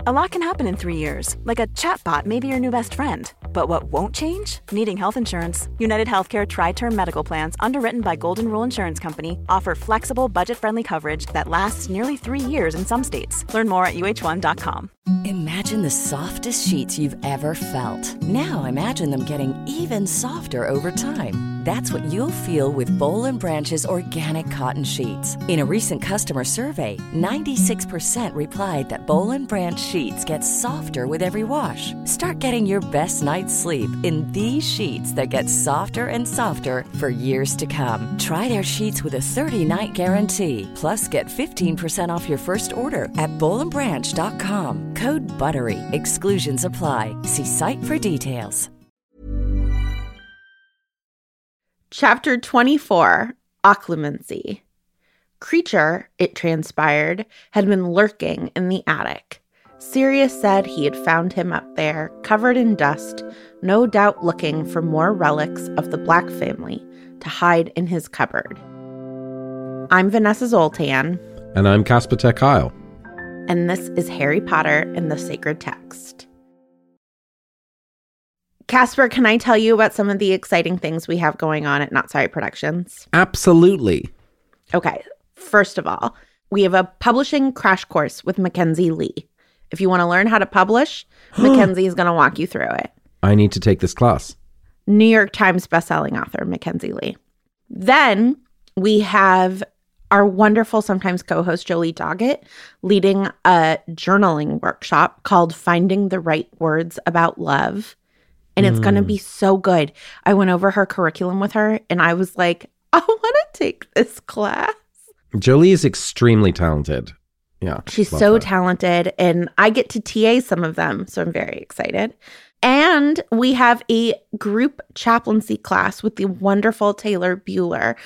A lot can happen in three years, like a chatbot may be your new best friend. But what won't change? Needing health insurance. United Healthcare Tri Term Medical Plans, underwritten by Golden Rule Insurance Company, offer flexible, budget friendly coverage that lasts nearly three years in some states. Learn more at uh1.com. Imagine the softest sheets you've ever felt. Now imagine them getting even softer over time. That's what you'll feel with Boll and Branch's organic cotton sheets. In a recent customer survey, 96% replied that Boll and Branch sheets get softer with every wash. Start getting your best night's sleep in these sheets that get softer and softer for years to come. Try their sheets with a 30-night guarantee. Plus, get 15% off your first order at bollandbranch.com. Code BUTTERY. Exclusions apply. See site for details. Chapter 24 Occlumency. Kreacher, it transpired, had been lurking in the attic. Sirius said he had found him up there, covered in dust, no doubt looking for more relics of the Black family to hide in his cupboard. I'm Vanessa Zoltan, And I'm Casper ter Kuile. and this is Harry Potter and the Sacred Text. Casper, can I tell you about some of the exciting things we have going on at Not Sorry Productions? Absolutely. Okay, first of all, we have a publishing crash course with Mackenzi Lee. If you want to learn how to publish, Mackenzi is going to walk you through it. I need to take this class. New York Times bestselling author Mackenzi Lee. Then we have our wonderful sometimes co-host Jolie Doggett leading a journaling workshop called Finding the Right Words About Love. And it's going to mm. be so good. I went over her curriculum with her and I was like, I want to take this class. Jolie is extremely talented. Yeah. She's so talented, and I get to TA some of them, so I'm very excited. And we have a group chaplaincy class with the wonderful Taylor Bueller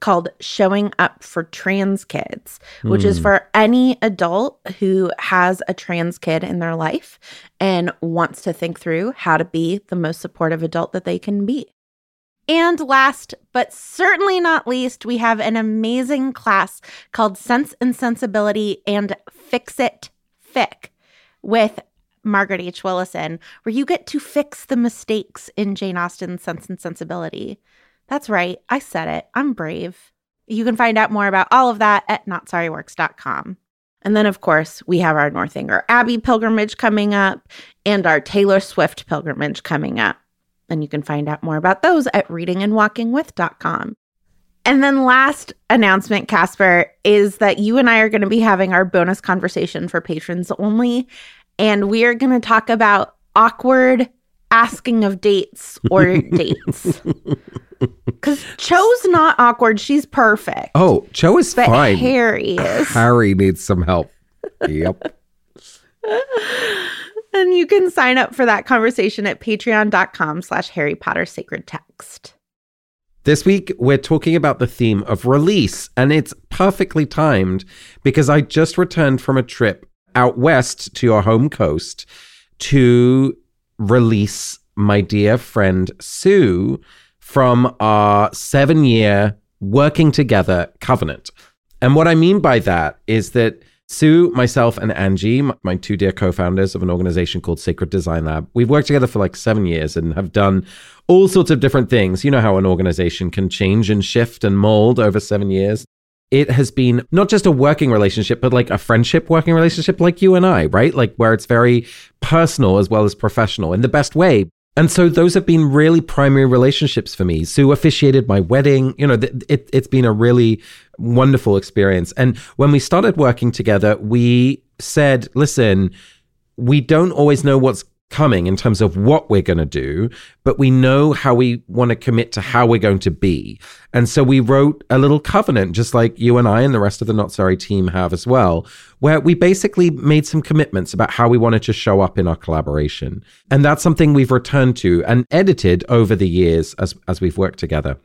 called Showing Up for Trans Kids, which is Hmm. for any adult who has a trans kid in their life and wants to think through how to be the most supportive adult that they can be. And last, but certainly not least, we have an amazing class called Sense and Sensibility and Fix It Fic with Margaret H. Willison, where you get to fix the mistakes in Jane Austen's Sense and Sensibility. That's right, I said it. I'm brave. You can find out more about all of that at notsorryworks.com. And then, of course, we have our Northanger Abbey pilgrimage coming up and our Taylor Swift pilgrimage coming up. And you can find out more about those at readingandwalkingwith.com. And then last announcement, Casper, is that you and I are going to be having our bonus conversation for patrons only. And we are going to talk about awkward asking of dates or dates. Because Cho's not awkward. She's perfect. Oh, Cho is but fine. Harry is. Harry needs some help. yep. and you can sign up for that conversation at patreon.com slash Harry Potter Sacred Text. This week, we're talking about the theme of release, and it's perfectly timed because I just returned from a trip out west to your home coast to release my dear friend Sue from our seven year working together covenant. And what I mean by that is that Sue, myself, and Angie, my two dear co founders of an organization called Sacred Design Lab, we've worked together for like seven years and have done all sorts of different things. You know how an organization can change and shift and mold over seven years. It has been not just a working relationship, but like a friendship working relationship, like you and I, right? Like where it's very personal as well as professional in the best way. And so those have been really primary relationships for me. Sue officiated my wedding. You know, it, it's been a really wonderful experience. And when we started working together, we said, listen, we don't always know what's coming in terms of what we're going to do, but we know how we want to commit to how we're going to be. And so we wrote a little covenant, just like you and I and the rest of the Not Sorry team have as well, where we basically made some commitments about how we wanted to show up in our collaboration. And that's something we've returned to and edited over the years as, as we've worked together.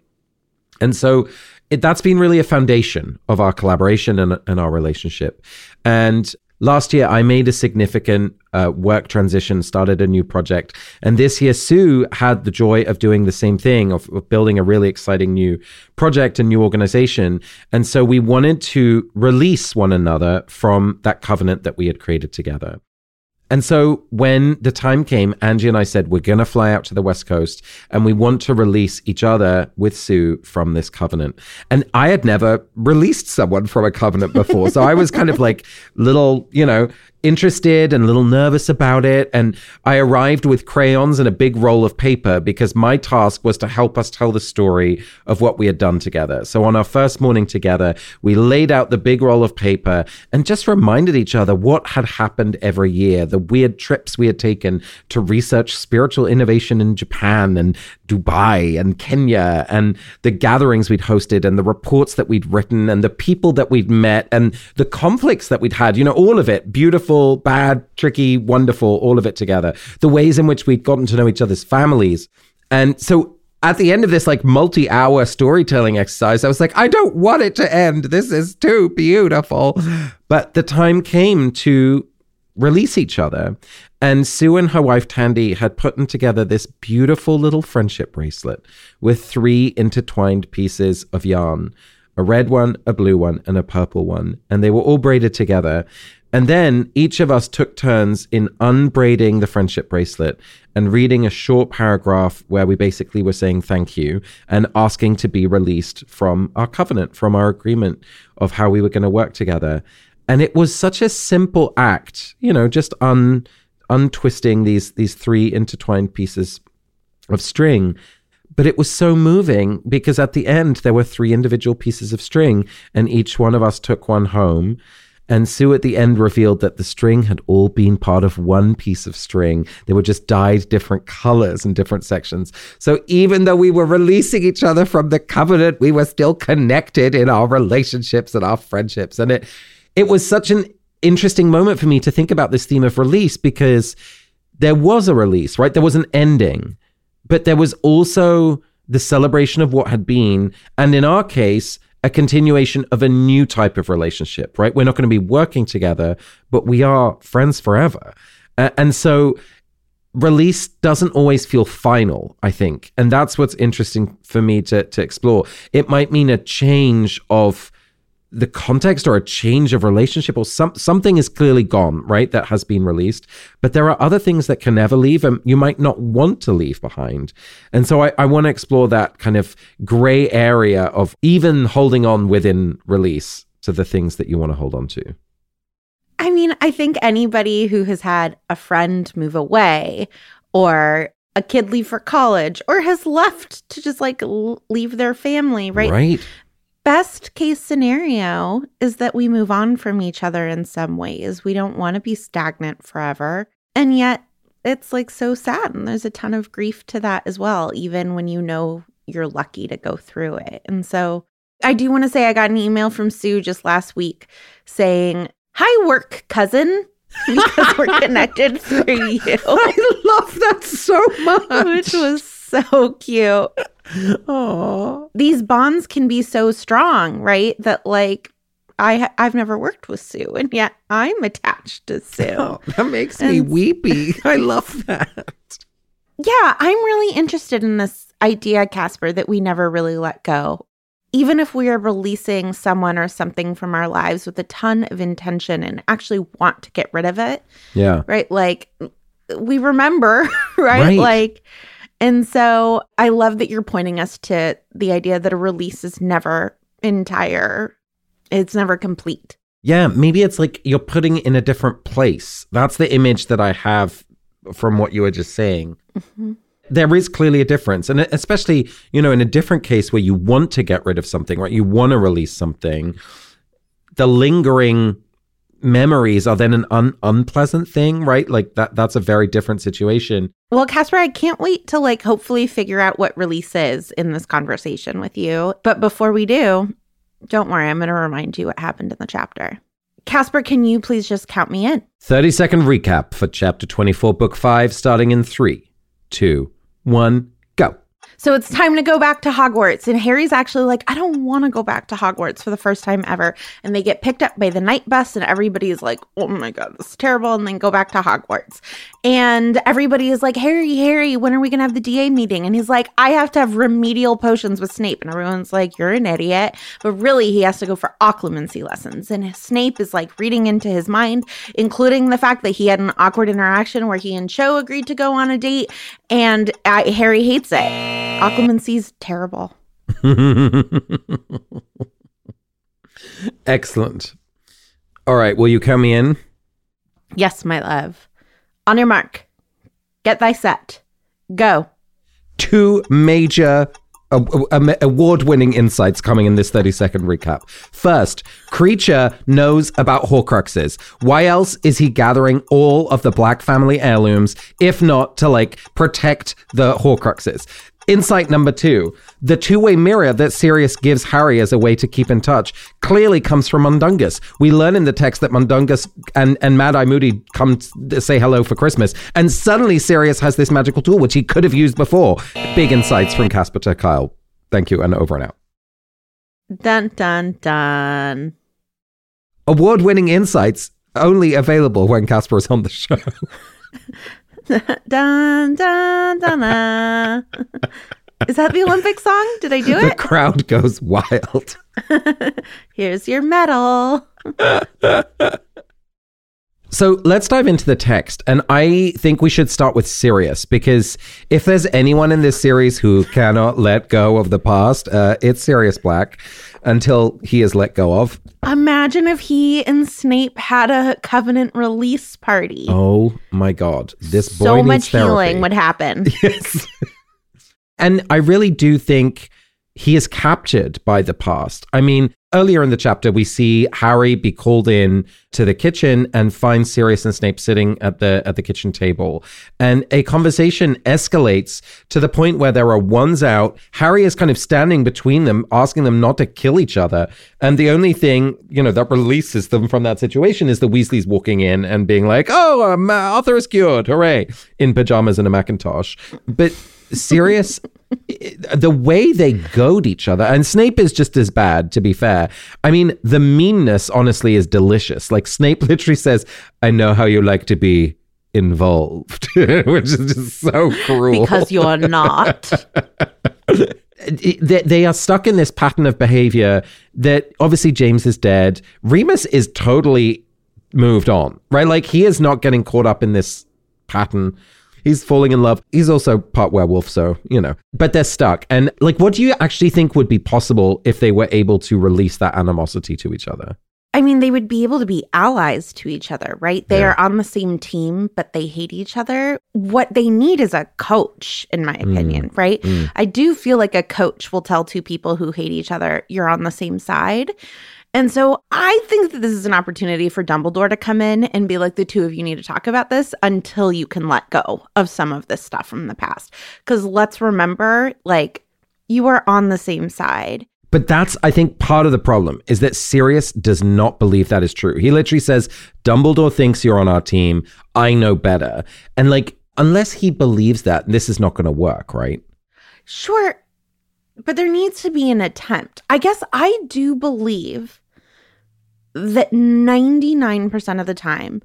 And so it, that's been really a foundation of our collaboration and, and our relationship. And last year, I made a significant uh, work transition, started a new project. And this year, Sue had the joy of doing the same thing, of, of building a really exciting new project and new organization. And so we wanted to release one another from that covenant that we had created together. And so when the time came, Angie and I said, we're going to fly out to the West Coast and we want to release each other with Sue from this covenant. And I had never released someone from a covenant before. so I was kind of like little, you know, interested and a little nervous about it. And I arrived with crayons and a big roll of paper because my task was to help us tell the story of what we had done together. So on our first morning together, we laid out the big roll of paper and just reminded each other what had happened every year, the weird trips we had taken to research spiritual innovation in Japan and Dubai and Kenya and the gatherings we'd hosted and the reports that we'd written and the people that we'd met and the conflicts that we'd had, you know, all of it beautiful bad, tricky, wonderful, all of it together. The ways in which we'd gotten to know each other's families. And so at the end of this like multi-hour storytelling exercise, I was like, I don't want it to end. This is too beautiful. But the time came to release each other. And Sue and her wife Tandy had put together this beautiful little friendship bracelet with three intertwined pieces of yarn a red one, a blue one, and a purple one. And they were all braided together. And then each of us took turns in unbraiding the friendship bracelet and reading a short paragraph where we basically were saying thank you and asking to be released from our covenant, from our agreement of how we were going to work together. And it was such a simple act, you know, just un untwisting these these three intertwined pieces of string. But it was so moving because at the end there were three individual pieces of string and each one of us took one home and Sue at the end revealed that the string had all been part of one piece of string. They were just dyed different colors in different sections. So even though we were releasing each other from the covenant, we were still connected in our relationships and our friendships. And it it was such an interesting moment for me to think about this theme of release because there was a release, right? There was an ending, but there was also the celebration of what had been. And in our case, a continuation of a new type of relationship, right? We're not going to be working together, but we are friends forever. Uh, and so release doesn't always feel final, I think. And that's what's interesting for me to, to explore. It might mean a change of the context or a change of relationship or some, something is clearly gone, right? That has been released. But there are other things that can never leave and you might not want to leave behind. And so I, I want to explore that kind of gray area of even holding on within release to the things that you want to hold on to. I mean, I think anybody who has had a friend move away or a kid leave for college or has left to just like leave their family, right? Right best case scenario is that we move on from each other in some ways. We don't want to be stagnant forever. And yet, it's like so sad. And there's a ton of grief to that as well, even when you know you're lucky to go through it. And so, I do want to say I got an email from Sue just last week saying, Hi, work cousin. because we're connected through you. I love that so much. Which was so cute. Oh, these bonds can be so strong, right? That like I I've never worked with Sue, and yet I'm attached to Sue. Oh, that makes and, me weepy. I love that. Yeah, I'm really interested in this idea, Casper, that we never really let go. Even if we are releasing someone or something from our lives with a ton of intention and actually want to get rid of it. Yeah. Right. Like we remember, right? right. Like and so I love that you're pointing us to the idea that a release is never entire, it's never complete. Yeah, maybe it's like you're putting it in a different place. That's the image that I have from what you were just saying. Mm-hmm. There is clearly a difference. And especially, you know, in a different case where you want to get rid of something, right? You want to release something, the lingering memories are then an un- unpleasant thing, right? Like that that's a very different situation. Well, Casper, I can't wait to like hopefully figure out what release is in this conversation with you. But before we do, don't worry, I'm going to remind you what happened in the chapter. Casper, can you please just count me in? 30 second recap for chapter 24, book 5, starting in three, two, one, go. So it's time to go back to Hogwarts. And Harry's actually like, I don't want to go back to Hogwarts for the first time ever. And they get picked up by the Knight Bus, and everybody's like, oh my God, this is terrible. And then go back to Hogwarts. And everybody is like, Harry, Harry, when are we going to have the DA meeting? And he's like, I have to have remedial potions with Snape. And everyone's like, you're an idiot. But really, he has to go for occlumency lessons. And Snape is like reading into his mind, including the fact that he had an awkward interaction where he and Cho agreed to go on a date. And uh, Harry hates it. Occlumency's terrible. Excellent. All right, will you come in? Yes, my love. On your mark. Get thy set. Go. Two major award winning insights coming in this 30 second recap. First, Kreacher knows about Horcruxes. Why else is he gathering all of the Black family heirlooms, if not to like protect the Horcruxes? Insight number two the two way mirror that Sirius gives Harry as a way to keep in touch clearly comes from Mundungus. We learn in the text that Mundungus and, and Mad Eye Moody come to say hello for Christmas, and suddenly Sirius has this magical tool which he could have used before. Big insights from Casper ter Kuile. Thank you, and over and out. Dun dun dun. Award winning insights only available when Casper is on the show. dun dun dun. Is that the Olympic song? Did I do The it? The crowd goes wild. Here's your medal. So let's dive into the text. And I think we should start with Sirius because if there's anyone in this series who cannot let go of the past, uh, it's Sirius Black until he is let go of. Imagine if he and Snape had a covenant release party. Oh my God. This boy so needs much therapy. healing would happen. Yes. and I really do think he is captured by the past. I mean, earlier in the chapter, we see Harry be called in to the kitchen and find Sirius and Snape sitting at the at the kitchen table, and a conversation escalates to the point where there are ones out. Harry is kind of standing between them, asking them not to kill each other, and the only thing you know that releases them from that situation is the Weasleys walking in and being like, "Oh, um, Arthur is cured, hooray!" in pajamas and a mackintosh, but. Sirius, the way they goad each other, and Snape is just as bad, to be fair. I mean, the meanness, honestly, is delicious. Like, Snape literally says, I know how you like to be involved, which is just so cruel. because you're not. they, they are stuck in this pattern of behavior that obviously James is dead. Remus is totally moved on, right? Like he is not getting caught up in this pattern. He's falling in love. He's also part werewolf, so, you know, but they're stuck. And like, what do you actually think would be possible if they were able to release that animosity to each other? I mean, they would be able to be allies to each other, right? They Yeah. are on the same team, but they hate each other. What they need is a coach, in my mm. opinion, right? Mm. I do feel like a coach will tell two people who hate each other, you're on the same side. And so I think that this is an opportunity for Dumbledore to come in and be like, the two of you need to talk about this until you can let go of some of this stuff from the past. Because let's remember, like, you are on the same side. But that's, I think, part of the problem is that Sirius does not believe that is true. He literally says, Dumbledore thinks you're on our team. I know better. And like, unless he believes that, this is not going to work, right? Sure, but there needs to be an attempt. I guess I do believe that 99% of the time,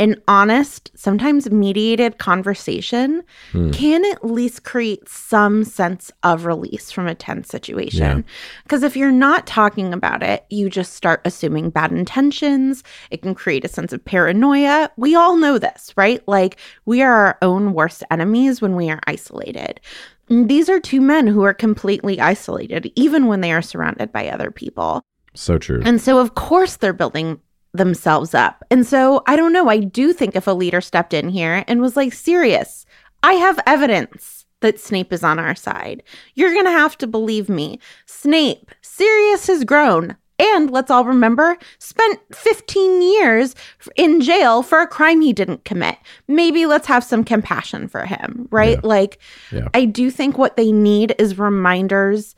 an honest, sometimes mediated conversation hmm. can at least create some sense of release from a tense situation. Because if you're not talking about it, you just start assuming bad intentions. It can create a sense of paranoia. We all know this, right? Like we are our own worst enemies when we are isolated. These are two men who are completely isolated, even when they are surrounded by other people. So true. And so, of course, they're building themselves up. And so, I don't know. I do think if a leader stepped in here and was like, Sirius, I have evidence that Snape is on our side. You're going to have to believe me. Snape, Sirius has grown. And let's all remember, spent 15 years in jail for a crime he didn't commit. Maybe let's have some compassion for him, right? Like, Yeah. I do think what they need is reminders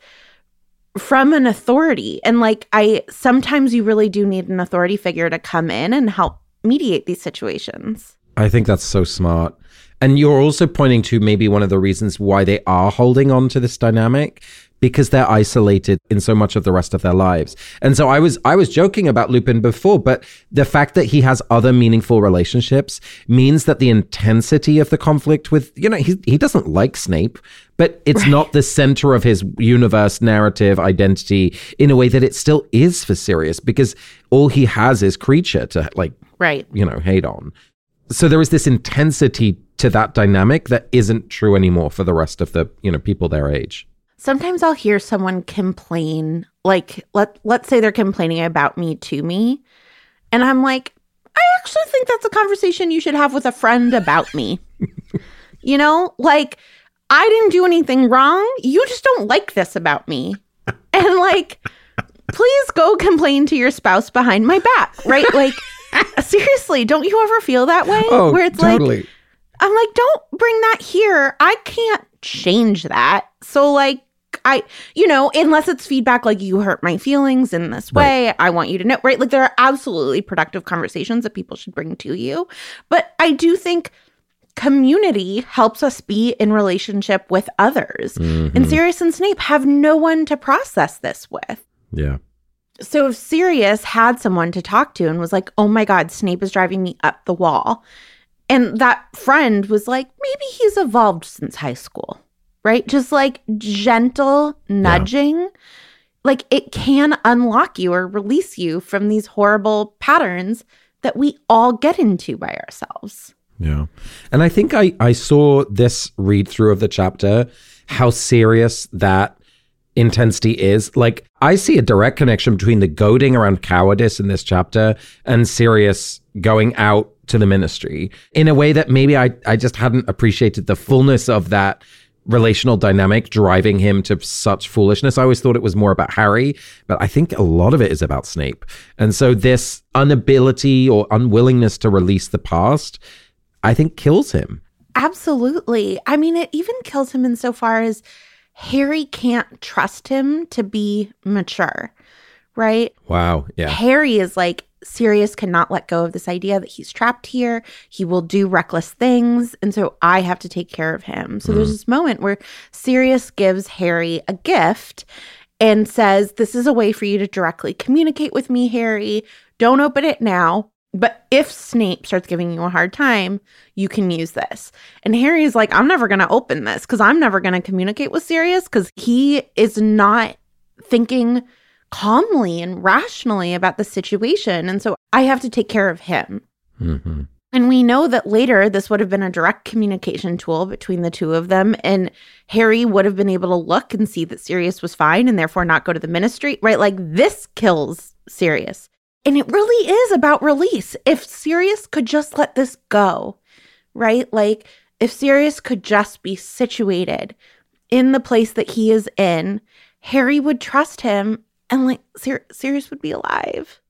from an authority. And like, I sometimes you really do need an authority figure to come in and help mediate these situations. I think that's so smart. And you're also pointing to maybe one of the reasons why they are holding on to this dynamic because they're isolated in so much of the rest of their lives. And so I was I was joking about Lupin before, but the fact that he has other meaningful relationships means that the intensity of the conflict with you know he he doesn't like Snape, but it's not the center of his universe narrative identity in a way that it still is for Sirius because all he has is Kreacher to like Right. you know, hate on. So there is this intensity to that dynamic that isn't true anymore for the rest of the, you know, people their age. Sometimes I'll hear someone complain, like let let's say they're complaining about me to me, and I'm like, I actually think that's a conversation you should have with a friend about me. you know, like I didn't do anything wrong. You just don't like this about me. And like please go complain to your spouse behind my back, right? Like seriously, don't you ever feel that way oh, where it's like I'm like, don't bring that here. I can't change that. So, like, I, you know, unless it's feedback like you hurt my feelings in this way, I want you to know, right? Like, there are absolutely productive conversations that people should bring to you. But I do think community helps us be in relationship with others. And mm-hmm. Sirius and Snape have no one to process this with. yeah. So if Sirius had someone to talk to and was like, "Oh my god, Snape is driving me up the wall." And that friend was like, "Maybe he's evolved since high school." Right? Just like gentle nudging. Like it can unlock you or release you from these horrible patterns that we all get into by ourselves. Yeah. And I think I, I saw this read through of the chapter, how serious that intensity is. Like, I see a direct connection between the goading around cowardice in this chapter and Sirius going out to the ministry in a way that maybe I, I just hadn't appreciated the fullness of that relational dynamic driving him to such foolishness. I always thought it was more about Harry, but I think a lot of it is about Snape. And so this inability or unwillingness to release the past, I think kills him. Absolutely. I mean, it even kills him insofar as Harry can't trust him to be mature, right? Wow. Yeah. Harry is like, Sirius cannot let go of this idea that he's trapped here. He will do reckless things. And so I have to take care of him. So there's hmm. this moment where Sirius gives Harry a gift and says, This is a way for you to directly communicate with me, Harry. Don't open it now. But if Snape starts giving you a hard time, you can use this. And Harry is like, I'm never going to open this because I'm never going to communicate with Sirius because he is not thinking calmly and rationally about the situation. And so I have to take care of him. hmm And we know that later this would have been a direct communication tool between the two of them. And Harry would have been able to look and see that Sirius was fine and therefore not go to the ministry, right? Like this kills Sirius. And it really is about release. If Sirius could just let this go, right? Like if Sirius could just be situated in the place that he is in, Harry would trust him and like Sir- Sirius would be alive.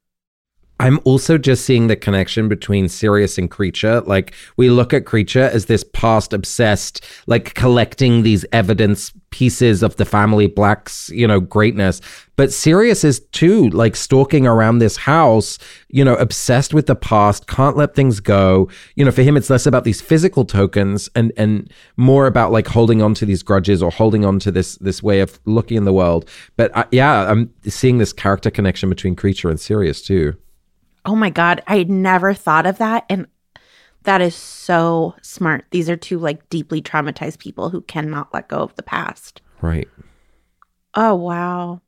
I'm also just seeing the connection between Sirius and Kreacher. Like we look at Kreacher as this past obsessed, like collecting these evidence pieces of the family Black's, you know, greatness. But Sirius is too, like stalking around this house, you know, obsessed with the past, can't let things go. You know, for him it's less about these physical tokens and and more about like holding on to these grudges or holding on to this this way of looking in the world. But uh, yeah, I'm seeing this character connection between Kreacher and Sirius too. Oh my God. I had never thought of that. And that is so smart. These are two like deeply traumatized people who cannot let go of the past. Right. Oh, wow.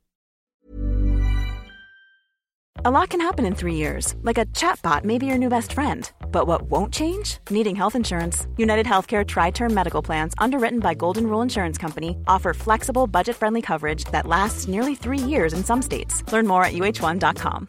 A lot can happen in three years, like a chatbot may be your new best friend. But what won't change? Needing health insurance. United Healthcare Tri Term Medical Plans, underwritten by Golden Rule Insurance Company, offer flexible, budget friendly coverage that lasts nearly three years in some states. Learn more at uh1.com.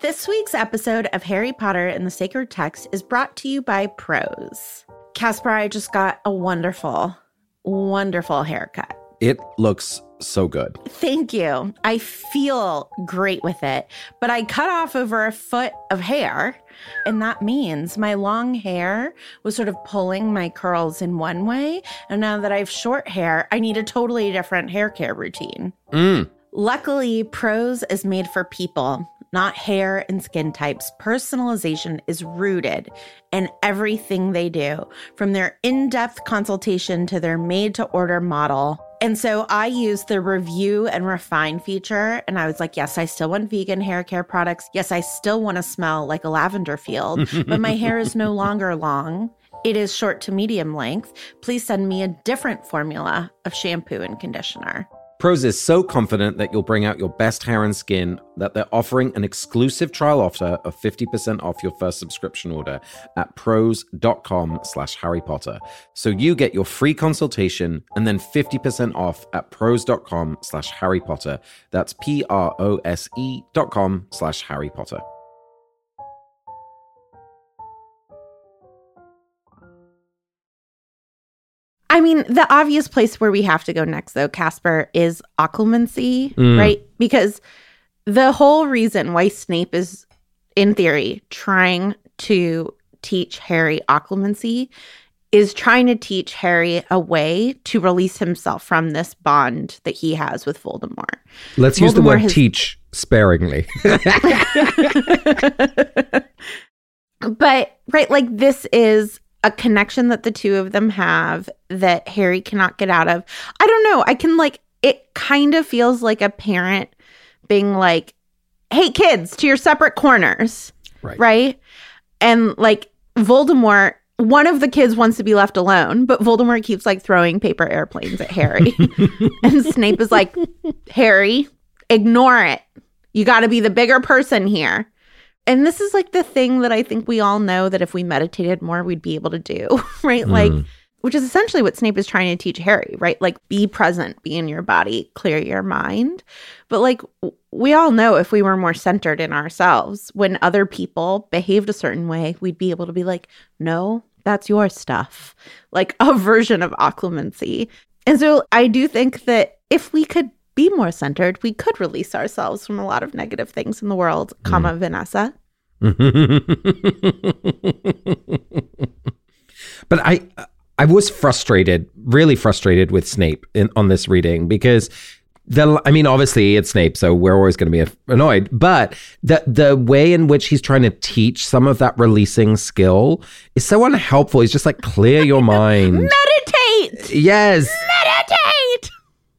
This week's episode of Harry Potter and the Sacred Text is brought to you by Prose. Casper, I just got a wonderful, wonderful haircut. It looks so good. Thank you. I feel great with it, but I cut off over a foot of hair. And that means my long hair was sort of pulling my curls in one way. And now that I have short hair, I need a totally different hair care routine. Mm. Luckily, Prose is made for people, not hair and skin types. Personalization is rooted in everything they do, from their in depth consultation to their made to order model. And so I used the review and refine feature. And I was like, yes, I still want vegan hair care products. Yes, I still want to smell like a lavender field, but my hair is no longer long. It is short to medium length. Please send me a different formula of shampoo and conditioner. Prose is so confident that you'll bring out your best hair and skin that they're offering an exclusive trial offer of 50% off your first subscription order at prose.com slash Harry Potter. So you get your free consultation and then 50% off at prose.com slash Harry Potter. That's P-R-O-S-E dot com slash Harry Potter. I mean, the obvious place where we have to go next, though, Casper, is occlumency, mm. right? Because the whole reason why Snape is, in theory, trying to teach Harry occlumency is trying to teach Harry a way to release himself from this bond that he has with Voldemort. Let's use the word has- teach sparingly. But right, like this is a connection that the two of them have that Harry cannot get out of. I don't know. I can like it kind of feels like a parent being like, "Hey kids, to your separate corners." Right. Right? And like Voldemort one of the kids wants to be left alone, but Voldemort keeps like throwing paper airplanes at Harry. and Snape is like, "Harry, ignore it. You got to be the bigger person here." And this is like the thing that I think we all know that if we meditated more, we'd be able to do, right? Hmm. Like, which is essentially what Snape is trying to teach Harry, right? Like, be present, be in your body, clear your mind. But like, we all know if we were more centered in ourselves, when other people behaved a certain way, we'd be able to be like, no, that's your stuff, like a version of occlumency. And so I do think that if we could be more centered, we could release ourselves from a lot of negative things in the world, mm. comma Vanessa. but I I was frustrated, really frustrated with Snape in, on this reading because the I mean obviously it's Snape so we're always going to be annoyed but the the way in which he's trying to teach some of that releasing skill is so unhelpful he's just like clear your mind Meditate! yes Meditate!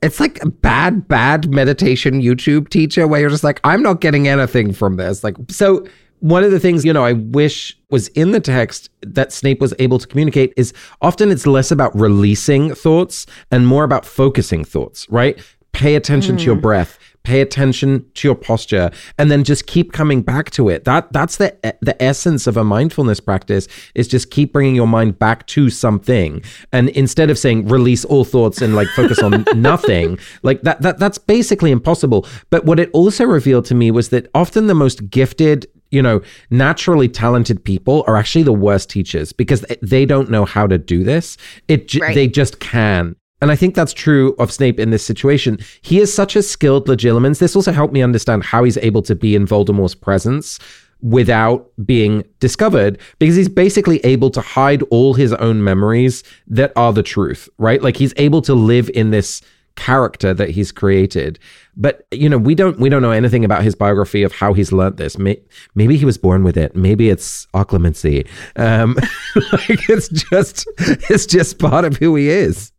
It's like a bad bad meditation youtube teacher where you're just like i'm not getting anything from this. Like so one of the things you know i wish was in the text that snape was able to communicate is often it's less about releasing thoughts and more about focusing thoughts right? Pay attention to your mm. breath pay attention to your posture and then just keep coming back to it. That that's the the essence of a mindfulness practice is just keep bringing your mind back to something. And instead of saying release all thoughts and like focus on nothing like that that that's basically impossible. But what it also revealed to me was that often the most gifted you know naturally talented people are actually the worst teachers because they don't know how to do this. It j- Right. they just can and I think that's true of Snape in this situation. He is such a skilled legilimens. This also helped me understand how he's able to be in Voldemort's presence without being discovered because he's basically able to hide all his own memories that are the truth, right? Like he's able to live in this character that he's created but you know we don't we don't know anything about his biography of how he's learnt this May, maybe he was born with it maybe it's occlumency um like it's just it's just part of who he is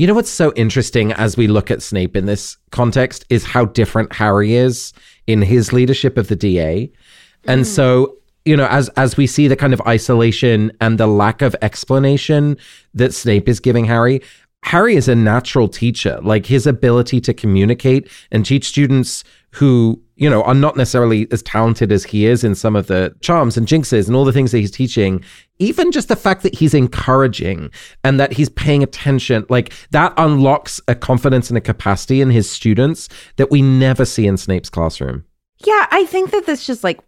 you know what's so interesting as we look at Snape in this context is how different Harry is in his leadership of the DA. And so you know, as as we see the kind of isolation and the lack of explanation that Snape is giving Harry, Harry is a natural teacher. Like his ability to communicate and teach students who, you know, are not necessarily as talented as he is in some of the charms and jinxes and all the things that he's teaching, even just the fact that he's encouraging and that he's paying attention, like that unlocks a confidence and a capacity in his students that we never see in Snape's classroom. Yeah, I think that this just like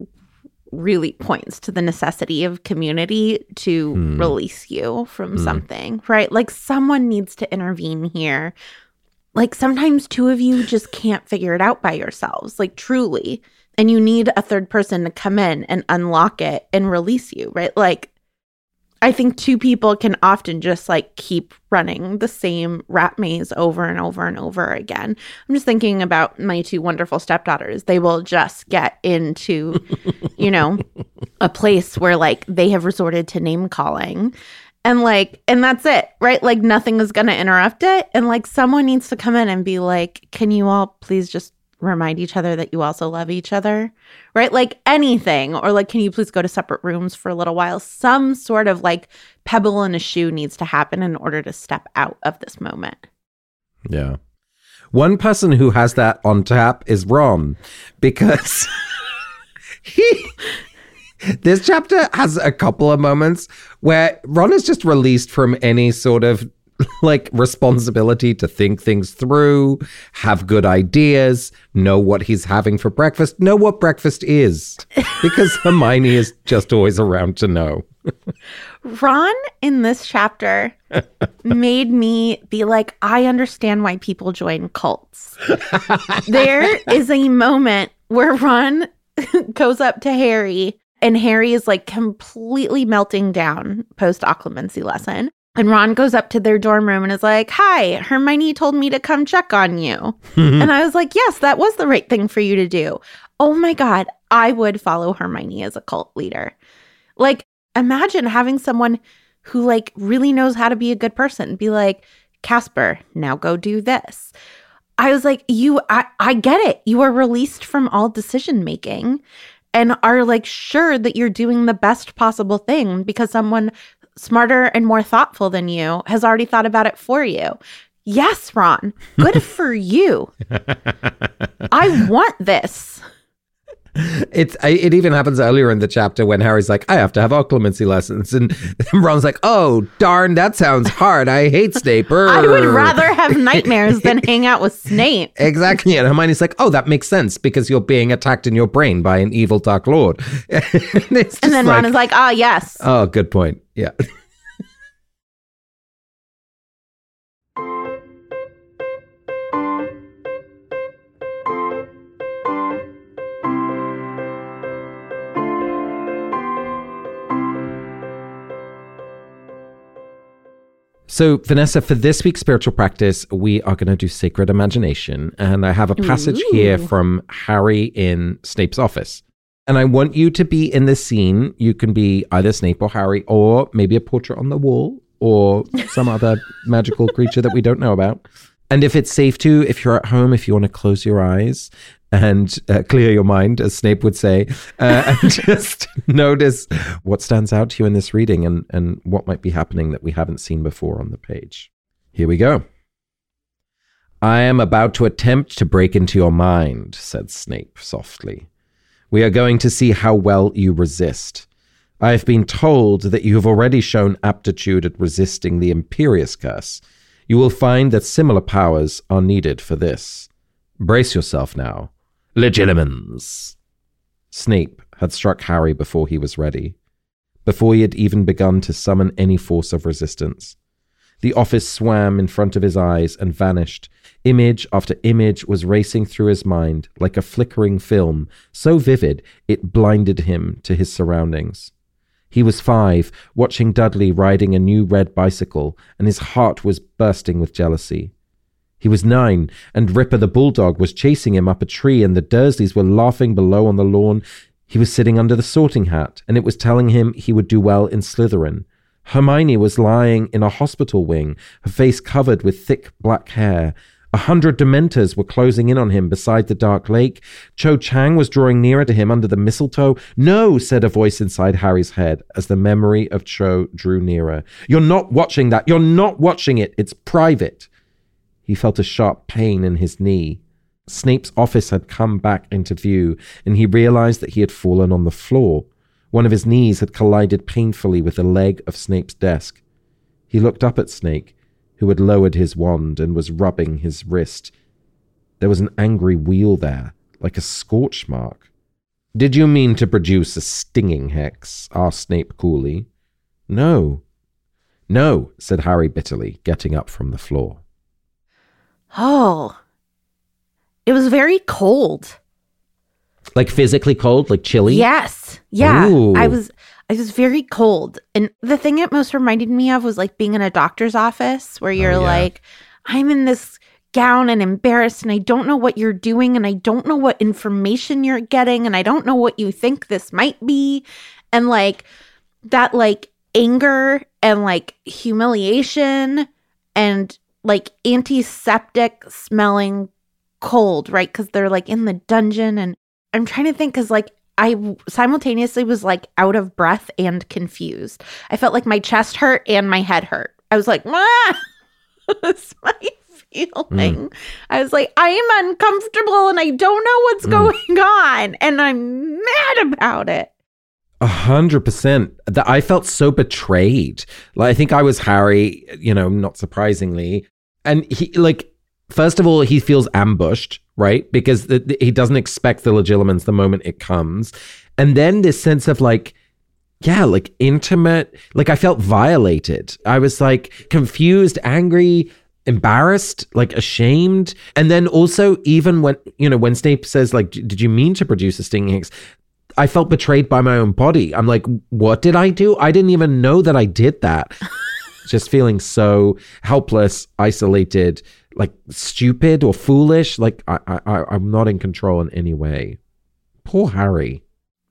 really points to the necessity of community to Hmm. release you from something, right? Like someone needs to intervene here. Like sometimes two of you just can't figure it out by yourselves, like truly. And you need a third person to come in and unlock it and release you, right? Like I think two people can often just like keep running the same rat maze over and over and over again. I'm just thinking about my two wonderful stepdaughters. They will just get into, you know, a place where like they have resorted to name calling. And like, and that's it, right? Like nothing is going to interrupt it. And like someone needs to come in and be like, can you all please just remind each other that you also love each other? Right? Like anything. Or like, can you please go to separate rooms for a little while? Some sort of like pebble in a shoe needs to happen in order to step out of this moment. Yeah. One person who has that on tap is Ron because he this chapter has a couple of moments where Ron is just released from any sort of like responsibility to think things through, have good ideas, know what he's having for breakfast, know what breakfast is. Because Hermione is just always around to know. Ron in this chapter made me be like, I understand why people join cults. there is a moment where Ron goes up to Harry, and Harry is like completely melting down post occlumency lesson. And Ron goes up to their dorm room and is like, Hi, Hermione told me to come check on you. and I was like, Yes, that was the right thing for you to do. Oh my God, I would follow Hermione as a cult leader. Like, imagine having someone who like really knows how to be a good person be like casper now go do this i was like you i, I get it you are released from all decision making and are like sure that you're doing the best possible thing because someone smarter and more thoughtful than you has already thought about it for you. Yes ron. Good for you. I want this It's I, it even happens earlier in the chapter when Harry's like, I have to have occlumency lessons, and Ron's like, Oh darn, that sounds hard. I hate Snape. i would rather have nightmares than hang out with snape Exactly, and Hermione's like, "Oh, that makes sense because you're being attacked in your brain by an evil Dark Lord." and, and then ron is like ah yes "Oh, good point. Yeah." So, Vanessa, for this week's spiritual practice, we are going to do sacred imagination. And I have a passage here from Harry in Snape's office. And I want you to be in this scene. You can be either Snape or Harry, or maybe a portrait on the wall, or some other magical creature that we don't know about. And if it's safe to, if you're at home, if you want to close your eyes and uh, clear your mind, as Snape would say, uh, and just notice what stands out to you in this reading and, and what might be happening that we haven't seen before on the page. Here we go. I am about to attempt to break into your mind, said Snape softly. We are going to see how well you resist. I have been told that you have already shown aptitude at resisting the Imperius Curse. You will find that similar powers are needed for this. Brace yourself now. Legilimens. Snape had struck Harry before he was ready, before he had even begun to summon any force of resistance. The office swam in front of his eyes and vanished. Image after image was racing through his mind like a flickering film, so vivid it blinded him to his surroundings. He was five, watching Dudley riding a new red bicycle, and his heart was bursting with jealousy. He was nine, and Ripper the bulldog was chasing him up a tree, and the Dursleys were laughing below on the lawn. He was sitting under the sorting hat, and it was telling him he would do well in Slytherin. Hermione was lying in a hospital wing, her face covered with thick black hair. A hundred Dementors were closing in on him beside the dark lake. Cho Chang was drawing nearer to him under the mistletoe. No, said a voice inside Harry's head as the memory of Cho drew nearer. You're not watching that. You're not watching it. It's private. He felt a sharp pain in his knee. Snape's office had come back into view, and he realized that he had fallen on the floor. One of his knees had collided painfully with the leg of Snape's desk. He looked up at Snape, who had lowered his wand and was rubbing his wrist. There was an angry wheal there, like a scorch mark. Did you mean to produce a stinging hex? asked Snape coolly. No. No, said Harry bitterly, getting up from the floor. Oh. It was very cold. Like physically cold, like chilly? Yes. Yeah. Ooh. I was I was very cold. And the thing it most reminded me of was like being in a doctor's office where you're oh, yeah. like, I'm in this gown and embarrassed and I don't know what you're doing and I don't know what information you're getting and I don't know what you think this might be. And like that like anger and like humiliation and like antiseptic smelling cold, right? Because they're like in the dungeon. And I'm trying to think because like I simultaneously was like out of breath and confused. I felt like my chest hurt and my head hurt. I was like, ah! that's my feeling. I was like, I am uncomfortable and I don't know what's going on. And I'm mad about it. A hundred percent. That I felt so betrayed. Like I think I was Harry, you know, not surprisingly. And he like first of all, he feels ambushed, right? Because the, the- he doesn't expect the legilimens the moment it comes. And then this sense of like, yeah, like intimate, like I felt violated. I was like confused, angry, embarrassed, like ashamed. And then also, even when, you know, when Snape says, like, did you mean to produce a stinging hex? I felt betrayed by my own body. I'm like, what did I do? I didn't even know that I did that. Just feeling so helpless, isolated, like stupid or foolish. Like I, I, I'm not in control in any way. Poor Harry.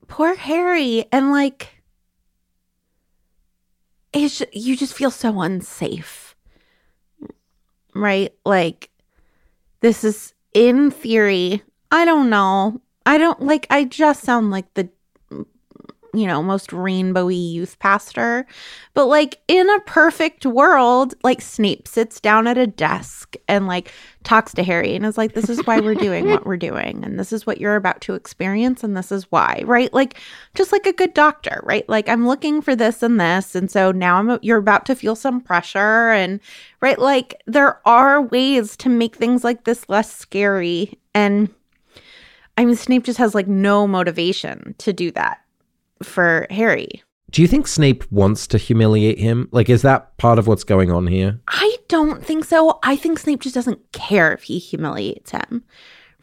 Poor Harry. And like, it's you just feel so unsafe. Right? Like, this is in theory. I don't know. I don't like, I just sound like the, you know, most rainbowy youth pastor. But like, in a perfect world, like, Snape sits down at a desk and like talks to Harry and is like, this is why we're doing what we're doing. And this is what you're about to experience. And this is why, right? Like, just like a good doctor, right? Like, I'm looking for this and this. And so now I'm, you're about to feel some pressure. And, right? Like, there are ways to make things like this less scary. And, I mean, Snape just has like no motivation to do that for Harry. Do you think Snape wants to humiliate him? Like, is that part of what's going on here? I don't think so. I think Snape just doesn't care if he humiliates him.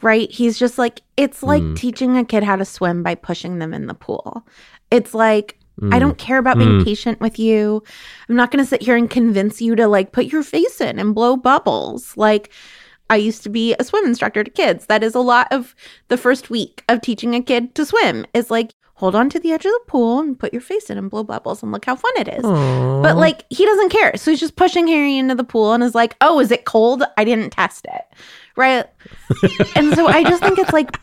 Right? He's just like, it's like hmm. teaching a kid how to swim by pushing them in the pool. It's like, I hmm. don't care about being hmm. patient with you. I'm not going to sit here and convince you to like put your face in and blow bubbles. Like, I used to be a swim instructor to kids. That is a lot of the first week of teaching a kid to swim is like, hold on to the edge of the pool and put your face in and blow bubbles and look how fun it is. But like, he doesn't care. So he's just pushing Harry into the pool and is like, oh, is it cold? I didn't test it. Right. and so I just think it's like,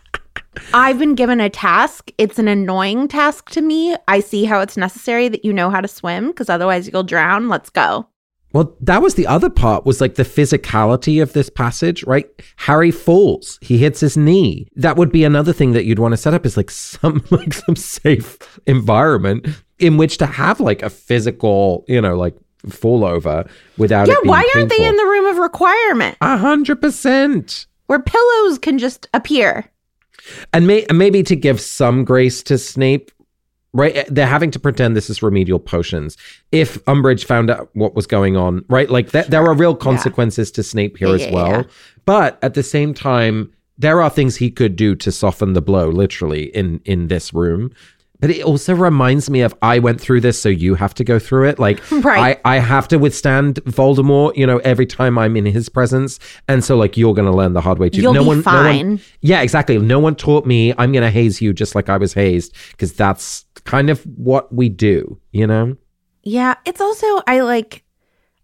I've been given a task. It's an annoying task to me. I see how it's necessary that you know how to swim because otherwise you'll drown. Let's go. Well, that was the other part was like the physicality of this passage, right? Harry falls. He hits his knee. That would be another thing that you'd want to set up is like some like some safe environment in which to have like a physical, you know, like fall over without Yeah, it being why aren't they in the room of requirement A hundred percent. where pillows can just appear? And, may, and maybe to give some grace to Snape, right? eh, They're having to pretend this is remedial potions. If Umbridge found out what was going on, right? Like th- there are real consequences to Snape here Yeah, as yeah, well. yeah. But at the same time, there are things he could do to soften the blow, literally in in this room. But it also reminds me of I went through this, so you have to go through it. Like Right. I, I have to withstand Voldemort, you know, every time I'm in his presence. And so like you're gonna learn the hard way too. You'll no be one, no fine. one yeah, exactly. No one taught me I'm going to haze you just like I was hazed because that's kind of what we do, you know? Yeah, it's also I like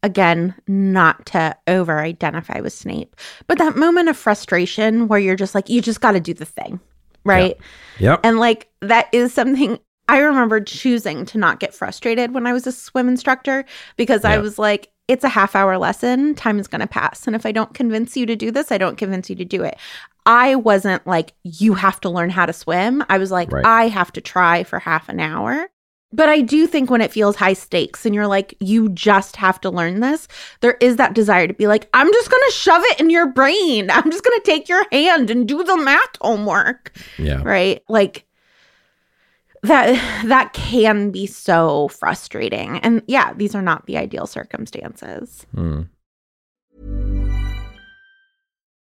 again, not to over identify with Snape, but that moment of frustration where you're just like, you just got to do the thing, right? Yep. And like that is something I remember choosing to not get frustrated when I was a swim instructor because I was like, it's a half hour lesson, time is going to pass. And if I don't convince you to do this, I don't convince you to do it. I wasn't like, you have to learn how to swim. I was like, Right. I have to try for half an hour. But I do think when it feels high stakes and you're like, you just have to learn this, there is that desire to be like, I'm just going to shove it in your brain. I'm just going to take your hand and do the math homework Yeah. right like that that can be so frustrating and yeah these are not the ideal circumstances Hmm.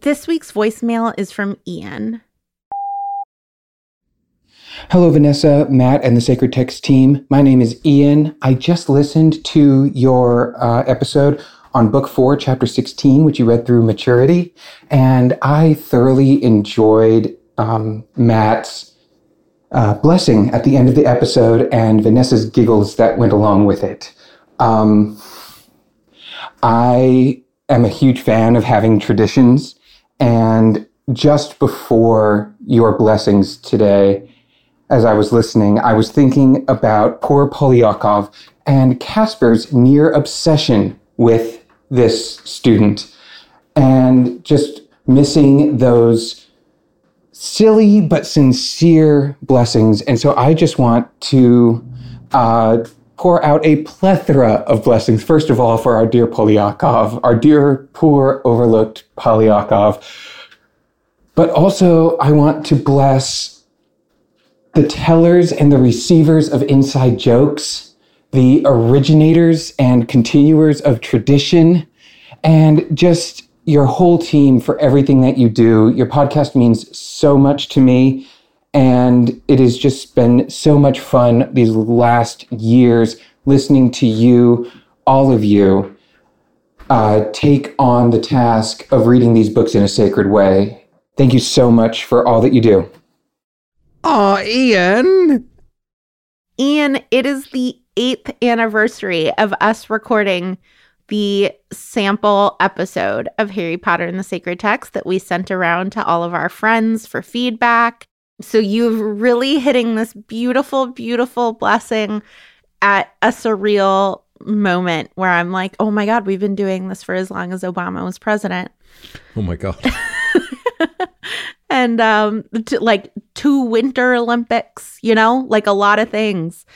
This week's voicemail is from ian Hello, Vanessa, Matt, and the Sacred Text team. My name is Ian. I just listened to your uh, episode on Book 4, Chapter 16, which you read through Maturity, and I thoroughly enjoyed um, Matt's uh, blessing at the end of the episode and Vanessa's giggles that went along with it. Um, I am a huge fan of having traditions, and just before your blessings today, as I was listening, I was thinking about poor Poliakoff and Casper's near obsession with this student and just missing those silly but sincere blessings. And so I just want to uh, pour out a plethora of blessings. First of all, for our dear Poliakoff, our dear poor overlooked Poliakoff. But also, I want to bless the tellers and the receivers of inside jokes, the originators and continuers of tradition, and just your whole team for everything that you do. Your podcast means so much to me. And it has just been so much fun these last years listening to you, all of you, uh, take on the task of reading these books in a sacred way. Thank you so much for all that you do. Oh, Ian. ian it is the eighth anniversary of us recording the sample episode of harry potter and the sacred text that we sent around to all of our friends for feedback so you're really hitting this beautiful beautiful blessing at a surreal moment where i'm like oh my god we've been doing this for as long as obama was president. Oh my God. and um like two winter olympics you know like a lot of things.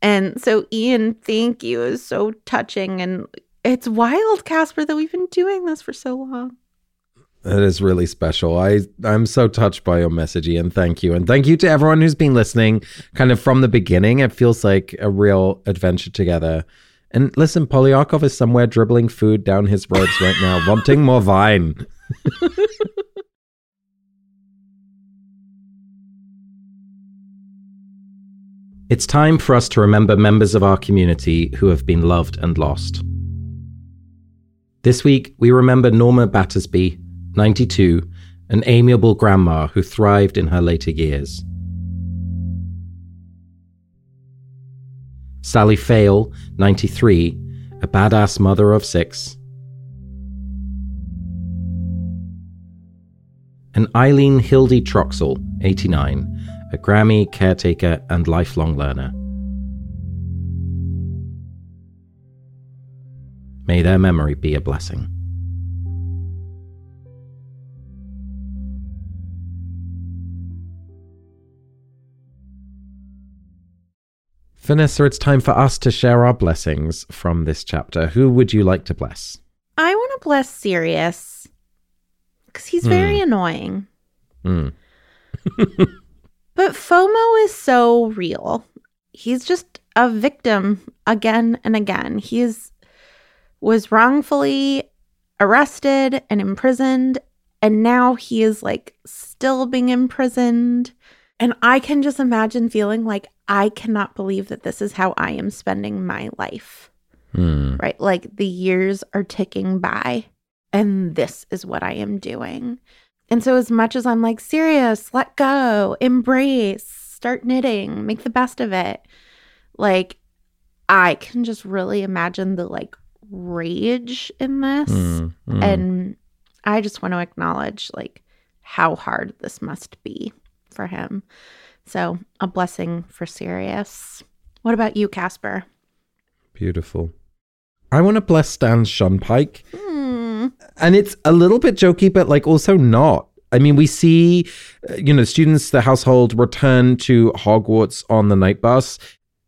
And so ian thank you. Is so touching. And it's wild casper that we've been doing this for so long That is really special. I I'm so touched by your message, and Thank you, and thank you to everyone who's been listening, kind of from the beginning. It feels like a real adventure together. And listen, Poliakoff is somewhere dribbling food down his robes right now, wanting more wine. It's time for us to remember members of our community who have been loved and lost. This week, we remember Norma Battersby, 92, an amiable grandma who thrived in her later years. Sally Fail, 93, a badass mother of six. And Eileen Hildy Troxell, 89, a Grammy caretaker and lifelong learner. May their memory be a blessing. Vanessa, it's time for us to share our blessings from this chapter. Who would you like to bless? I want to bless Sirius because he's very annoying. Hmm. But FOMO is so real. He's just a victim again and again. He is was wrongfully arrested and imprisoned and now he is like still being imprisoned. And I can just imagine feeling like I cannot believe that this is how I am spending my life. Hmm. Right? Like the years are ticking by and this is what I am doing. And so, as much as I'm like, Sirius, let go, embrace, start knitting, make the best of it, like, I can just really imagine the like rage in this. Mm, mm. And I just want to acknowledge like how hard this must be for him. So, a blessing for Sirius. What about you, Casper? Beautiful. I want to bless Stan Shunpike. Hmm. And it's a little bit jokey, but like also not. I mean, we see, uh, you know, students, the household return to Hogwarts on the Knight Bus.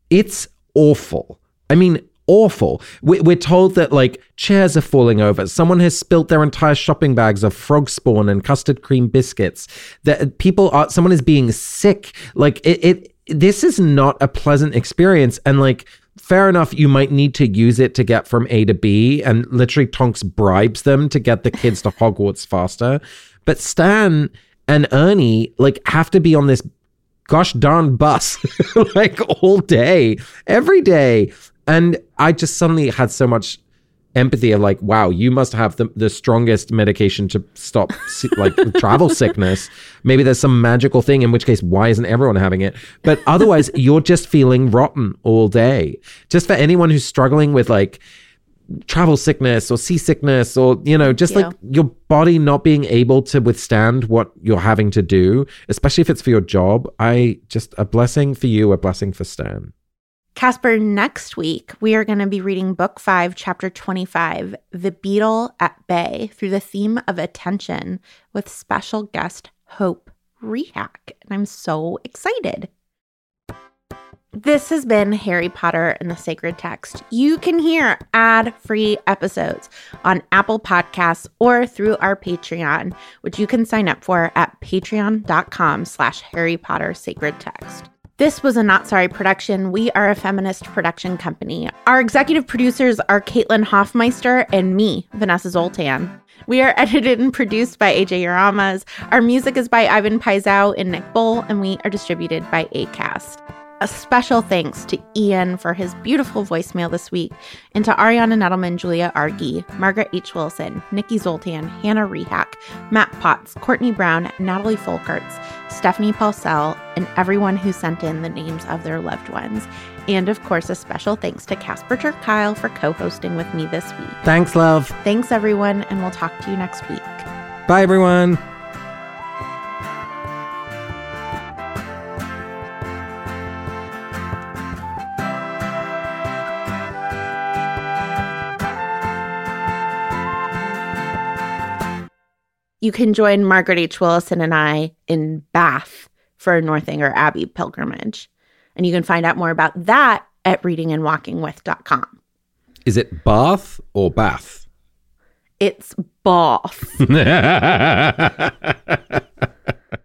It's awful. I mean, awful. We- We're told that like chairs are falling over. Someone has spilt their entire shopping bags of frog spawn and custard cream biscuits. That people are, someone is being sick. Like it, it, this is not a pleasant experience. And like, fair enough, you might need to use it to get from A to B. And literally, Tonks bribes them to get the kids to Hogwarts faster. But Stan and Ernie like have to be on this gosh darn bus like all day, every day. And I just suddenly had so much empathy of like, wow, you must have the, the strongest medication to stop like travel sickness. Maybe there's some magical thing, in which case, why isn't everyone having it? But otherwise, you're just feeling rotten all day. Just for anyone who's struggling with like travel sickness or seasickness or you know just Yeah. like your body not being able to withstand what you're having to do especially if it's for your job i just a blessing for you a blessing for stan Casper, next week we are going to be reading Book 5, Chapter 25, The Beetle at Bay, through the theme of attention with special guest Hope Rehak. And I'm so excited. This has been Harry Potter and the Sacred Text. You can hear ad free episodes on Apple Podcasts or through our Patreon, which you can sign up for at patreon.com slash Harry Potter Sacred Text. This was a Not Sorry production. We are a feminist production company. Our executive producers are Caitlin Hoffmeister and me, Vanessa Zoltan. We are edited and produced by AJ Uramas. Our music is by Ivan Paisau and Nick Bull, and we are distributed by ACAST. A special thanks to Ian for his beautiful voicemail this week, and to Ariana Nettleman, Julia Argy, Margaret H. Willison, Nikki Zoltan, Hannah Rehak, Matt Potts, Courtney Brown, Natalie Folkerts, Stephanie Paulsell, and everyone who sent in the names of their loved ones. And of course, a special thanks to Casper Kyle for co hosting with me this week. thanks love Thanks, everyone, and we'll talk to you next week. bye everyone You can join Margaret H. Willison and I in Bath for a Northanger Abbey pilgrimage. And you can find out more about that at readingandwalkingwith.com. is it bath or bath It's Bath.